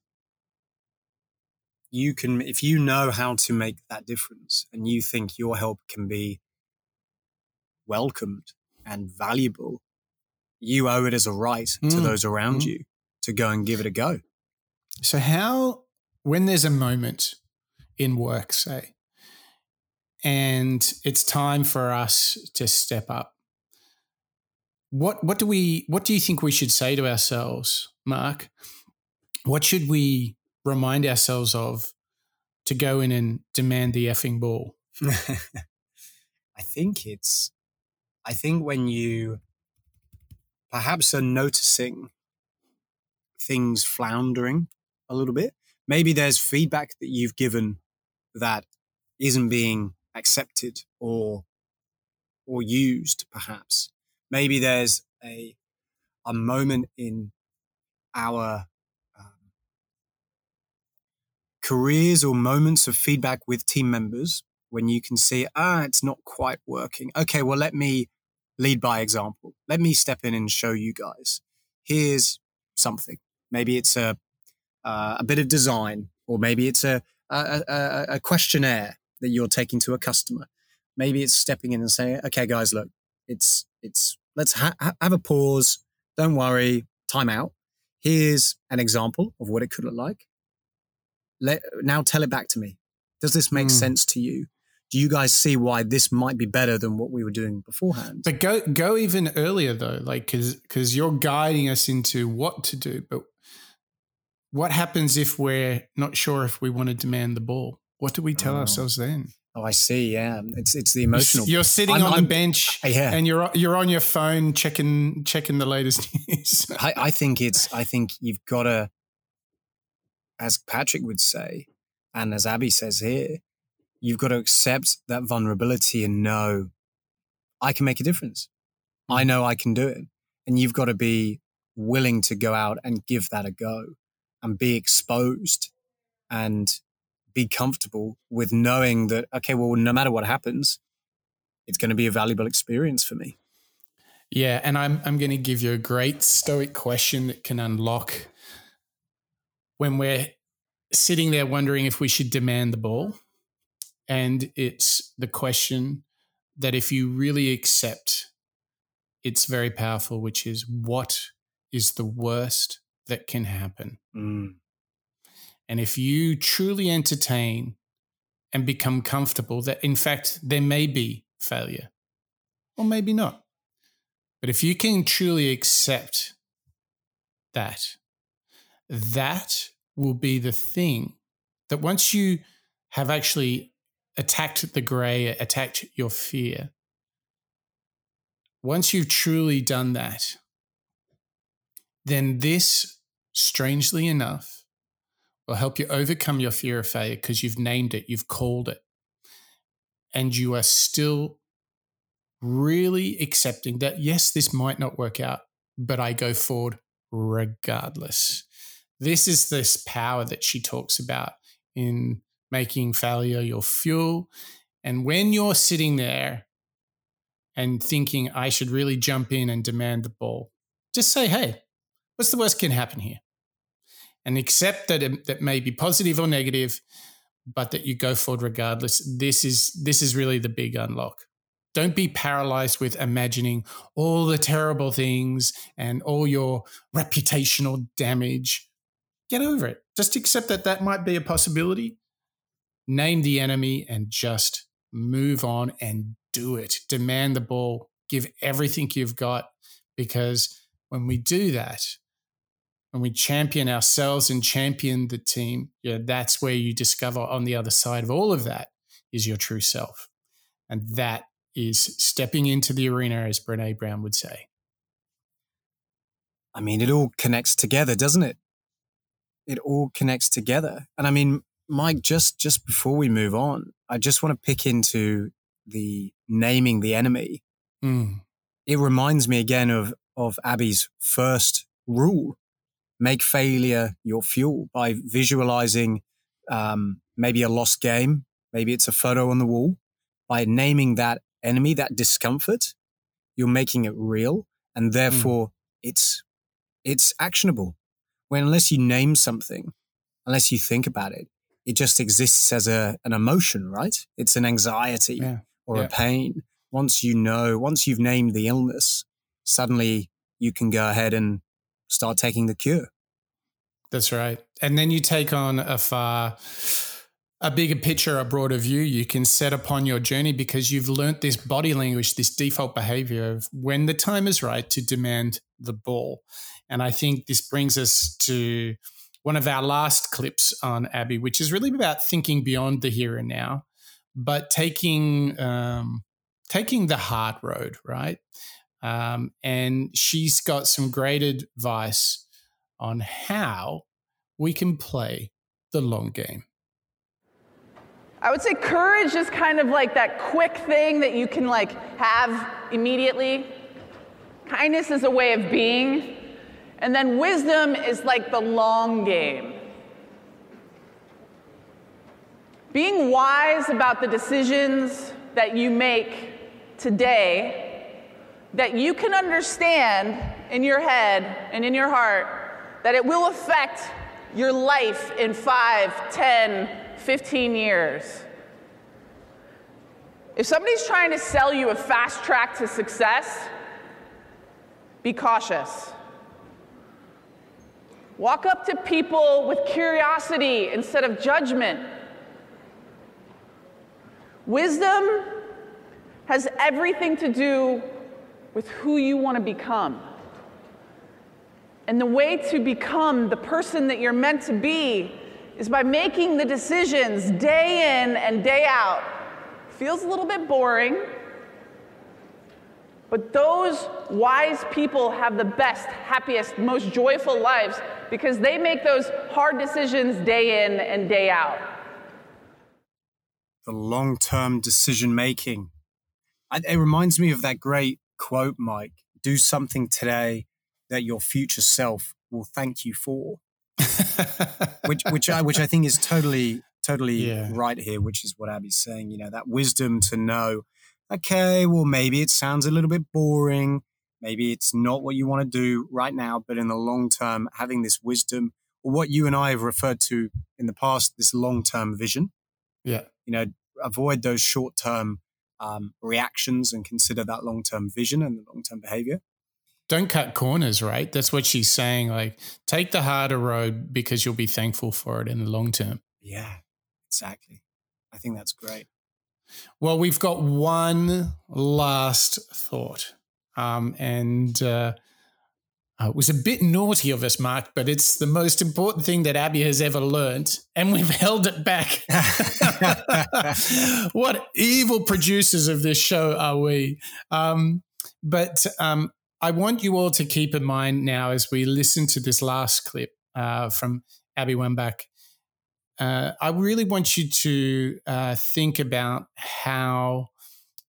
you can if you know how to make that difference and you think your help can be welcomed and valuable you owe it as a right mm. to those around mm. you to go and give it a go so how when there's a moment in work say. And it's time for us to step up. What what do we what do you think we should say to ourselves mark? What should we remind ourselves of to go in and demand the effing ball? I think it's, I think when you perhaps are noticing things floundering a little bit, maybe there's feedback that you've given that isn't being accepted or or used perhaps maybe there's a a moment in our careers or moments of feedback with team members when you can see, ah, it's not quite working. Okay, well, let me lead by example. Let me step in and show you guys. Here's something. Maybe it's a uh, a bit of design, or maybe it's a, a, a, a questionnaire that you're taking to a customer. Maybe it's stepping in and saying, "Okay, guys, look, it's it's let's ha- have a pause. Don't worry, time out. Here's an example of what it could look like let, now tell it back to me. Does this make mm. sense to you? Do you guys see why this might be better than what we were doing beforehand? But go go even earlier though, like because because you're guiding us into what to do. But what happens if we're not sure if we want to demand the ball? What do we tell oh. ourselves then? Oh, I see. Yeah, it's it's the emotional. You're sitting I'm, on I'm, the bench, yeah. and you're you're on your phone checking checking the latest news. I, I think it's. I think you've got to as Patrick would say, and as Abby says here, you've got to accept that vulnerability and know I can make a difference. I mm. know I can do it. And you've got to be willing to go out and give that a go and be exposed and be comfortable with knowing that, okay, well, no matter what happens, it's going to be a valuable experience for me. Yeah. And I'm, I'm going to give you a great stoic question that can unlock when we're sitting there wondering if we should demand the ball. And it's the question that if you really accept, it's very powerful, which is what is the worst that can happen? Mm. And if you truly entertain and become comfortable that, in fact, there may be failure, or maybe not. But if you can truly accept that, that will be the thing that once you have actually attacked the gray, attacked your fear, once you've truly done that, then this, strangely enough, will help you overcome your fear of failure because you've named it, you've called it, and you are still really accepting that, yes, this might not work out, but I go forward regardless. This is this power that she talks about in making failure your fuel. And when you're sitting there and thinking, I should really jump in and demand the ball, just say, hey, what's the worst can happen here? And accept that it, that may be positive or negative, but that you go forward regardless. This is this is really the big unlock. Don't be paralyzed with imagining all the terrible things and all your reputational damage. Get over it. Just accept that that might be a possibility. Name the enemy and just move on and do it. Demand the ball. Give everything you've got because when we do that, when we champion ourselves and champion the team, yeah, that's where you discover on the other side of all of that is your true self. And that is stepping into the arena, as Brene Brown would say. I mean, it all connects together, doesn't it? It all connects together. And I mean, Mike, just just before we move on, I just want to pick into the naming the enemy. Mm. It reminds me again of of Abby's first rule: make failure your fuel by visualizing um, maybe a lost game, maybe it's a photo on the wall. By naming that enemy, that discomfort, you're making it real, and hmm. therefore mm. it's it's actionable. When unless you name something, unless you think about it, it just exists as a an emotion, right? It's an anxiety yeah. or yeah. a pain. Once you know, once you've named the illness, suddenly you can go ahead and start taking the cure. That's right. And then you take on a far a bigger picture, a broader view you can set upon your journey because you've learnt this body language, this default behavior of when the time is right to demand the ball. And I think this brings us to one of our last clips on Abby, which is really about thinking beyond the here and now, but taking um, taking the hard road, right? Um, and she's got some great advice on how we can play the long game. I would say courage is kind of like that quick thing that you can like have immediately. Kindness is a way of being. And then wisdom is like the long game. Being wise about the decisions that you make today, that you can understand in your head and in your heart that it will affect your life in 5, 10, 15 years. If somebody's trying to sell you a fast track to success, be cautious. Walk up to people with curiosity instead of judgment. Wisdom has everything to do with who you want to become. And the way to become the person that you're meant to be is by making the decisions day in and day out. Feels a little bit boring, but those wise people have the best, happiest, most joyful lives because they make those hard decisions day in and day out. The long term decision making. It reminds me of that great quote, Mike do something today that your future self will thank you for which which I which I think is totally totally yeah. right here, which is what Abby's saying. You know, that wisdom to know, okay, well maybe it sounds a little bit boring, maybe it's not what you want to do right now, but in the long term, having this wisdom, or what you and I have referred to in the past, this long term vision. Yeah, you know, avoid those short term um, reactions and consider that long term vision and the long term behavior don't cut corners, right? That's what she's saying. Like, take the harder road because you'll be thankful for it in the long term. Yeah, exactly. I think that's great. Well, we've got one last thought. Um, and uh, uh, it was a bit naughty of us, Mark, but it's the most important thing that Abby has ever learned, and we've held it back. what evil producers of this show are we? Um, but um, I want you all to keep in mind now as we listen to this last clip uh, from Abby Wambach. Uh, I really want you to uh, think about how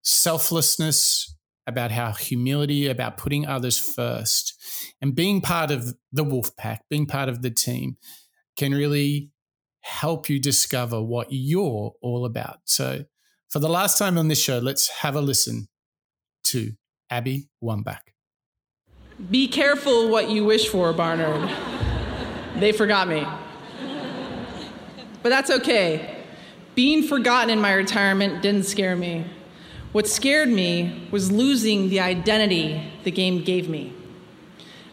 selflessness about how humility, about putting others first, and being part of the wolf pack, being part of the team, can really help you discover what you're all about. So, for the last time on this show, let's have a listen to Abby Wambach. Be careful what you wish for, Barnard. they forgot me. But that's okay. Being forgotten in my retirement didn't scare me. What scared me was losing the identity the game gave me.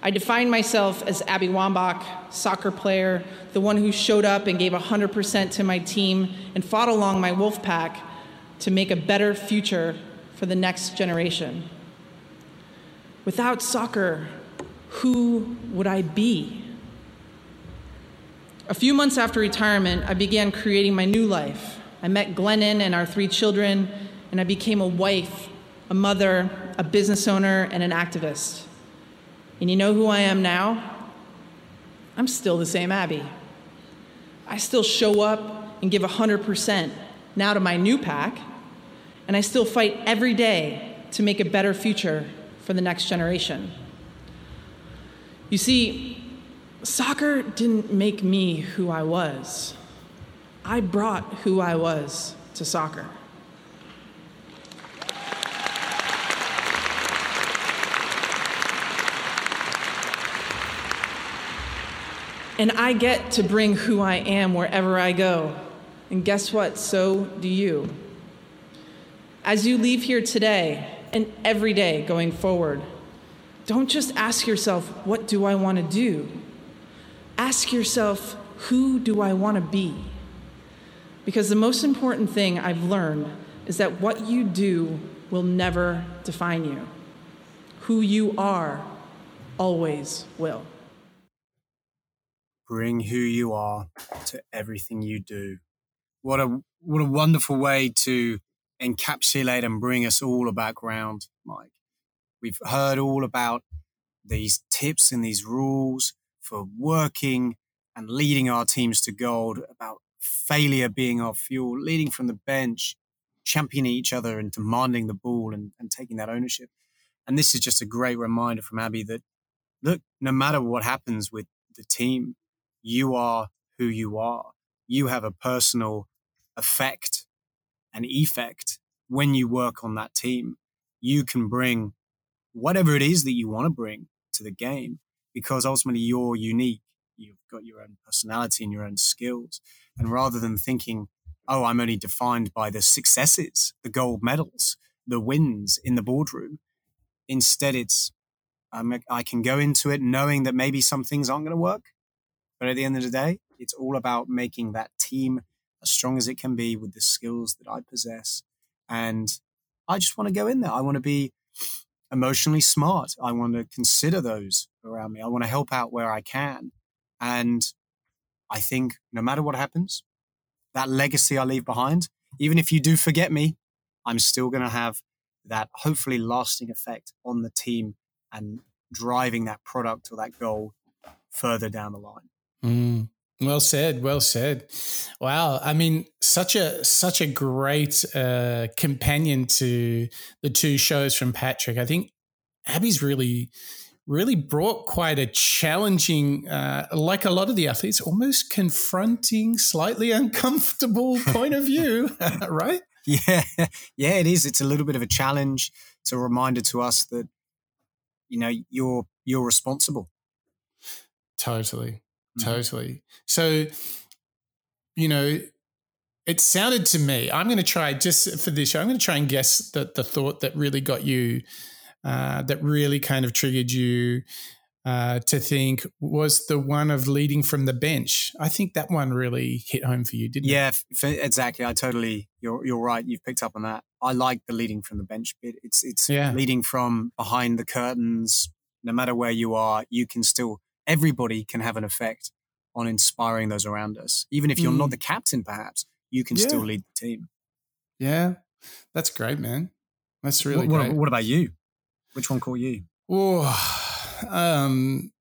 I defined myself as Abby Wambach, soccer player, the one who showed up and gave 100% to my team and fought along my wolf pack to make a better future for the next generation. Without soccer, who would I be? A few months after retirement, I began creating my new life. I met Glennon and our three children, and I became a wife, a mother, a business owner, and an activist. And you know who I am now? I'm still the same Abby. I still show up and give 100% now to my new pack, and I still fight every day to make a better future for the next generation. You see, Soccer didn't make me who I was. I brought who I was to soccer. And I get to bring who I am wherever I go. And guess what? So do you. As you leave here today and every day going forward, don't just ask yourself, what do I want to do? ask yourself, who do I want to be? Because the most important thing I've learned is that what you do will never define you. Who you are always will. Bring who you are to everything you do. What a what a wonderful way to encapsulate and bring us all a background, Mike. We've heard all about these tips and these rules for working and leading our teams to gold, about failure being our fuel, leading from the bench, championing each other and demanding the ball and, and taking that ownership. And this is just a great reminder from Abby that look, no matter what happens with the team, you are who you are. You have a personal effect and effect when you work on that team. You can bring whatever it is that you want to bring to the game because ultimately you're unique. You've got your own personality and your own skills. And rather than thinking, oh, I'm only defined by the successes, the gold medals, the wins in the boardroom, instead it's, I can go into it knowing that maybe some things aren't going to work. But at the end of the day, it's all about making that team as strong as it can be with the skills that I possess. And I just want to go in there. I want to be emotionally smart. I want to consider those around me. I want to help out where I can. And I think no matter what happens, that legacy I leave behind, even if you do forget me, I'm still going to have that hopefully lasting effect on the team and driving that product or that goal further down the line. Mm. Well said. Well said. Wow. I mean, such a such a great uh, companion to the two shows from Patrick. I think Abby's really really brought quite a challenging, uh, like a lot of the athletes, almost confronting, slightly uncomfortable point of view, right? Yeah, yeah, it is. It's a little bit of a challenge. It's a reminder to us that you know you're you're responsible. Totally, Mm-hmm. Totally. So, you know, it sounded to me, I'm going to try just for this show, I'm going to try and guess that the thought that really got you, uh, that really kind of triggered you uh, to think was the one of leading from the bench. I think that one really hit home for you, didn't yeah, it? Yeah, exactly. I totally, you're, you're right. You've picked up on that. I like the leading from the bench bit. It's, it's yeah. leading from behind the curtains. No matter where you are, you can still everybody can have an effect on inspiring those around us. Even if you're mm. not the captain, perhaps you can yeah. still lead the team. Yeah, that's great, man. That's really what, great. What about you? Which one caught you? Oh, um,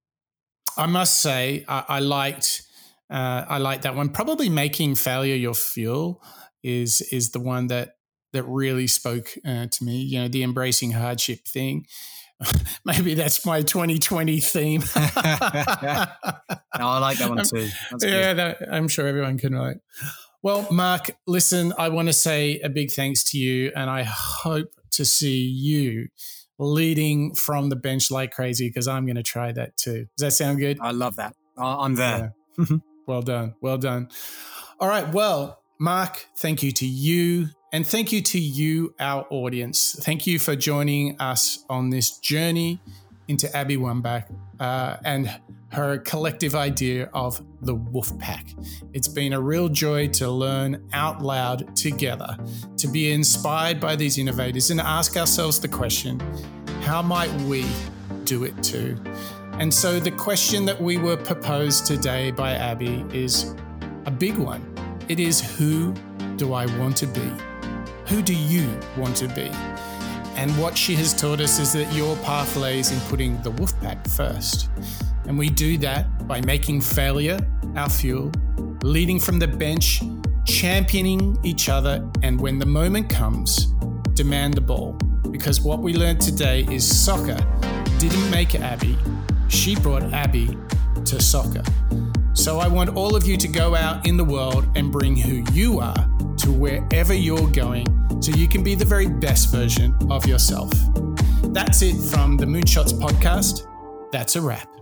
I must say I, I liked uh, I liked that one. Probably making failure your fuel is is the one that that really spoke uh, to me. You know, the embracing hardship thing. Maybe that's my 2020 theme. no, I like that one um, too. That's yeah, that, I'm sure everyone can relate. Well, Mark, listen, I want to say a big thanks to you, and I hope to see you leading from the bench like crazy because I'm going to try that too. Does that sound good? I love that. I'm there. Yeah. well done. Well done. All right. Well, Mark, thank you to you. And thank you to you, our audience. Thank you for joining us on this journey into Abby Wambach uh, and her collective idea of the wolf pack. It's been a real joy to learn out loud together, to be inspired by these innovators and ask ourselves the question how might we do it too? And so the question that we were proposed today by Abby is a big one. It is who do I want to be? Who do you want to be? And what she has taught us is that your path lays in putting the wolf pack first. And we do that by making failure our fuel, leading from the bench, championing each other, and when the moment comes, demand the ball. Because what we learned today is soccer didn't make Abby, she brought Abby to soccer. So I want all of you to go out in the world and bring who you are to wherever you're going so you can be the very best version of yourself. That's it from the Moonshots podcast. That's a wrap.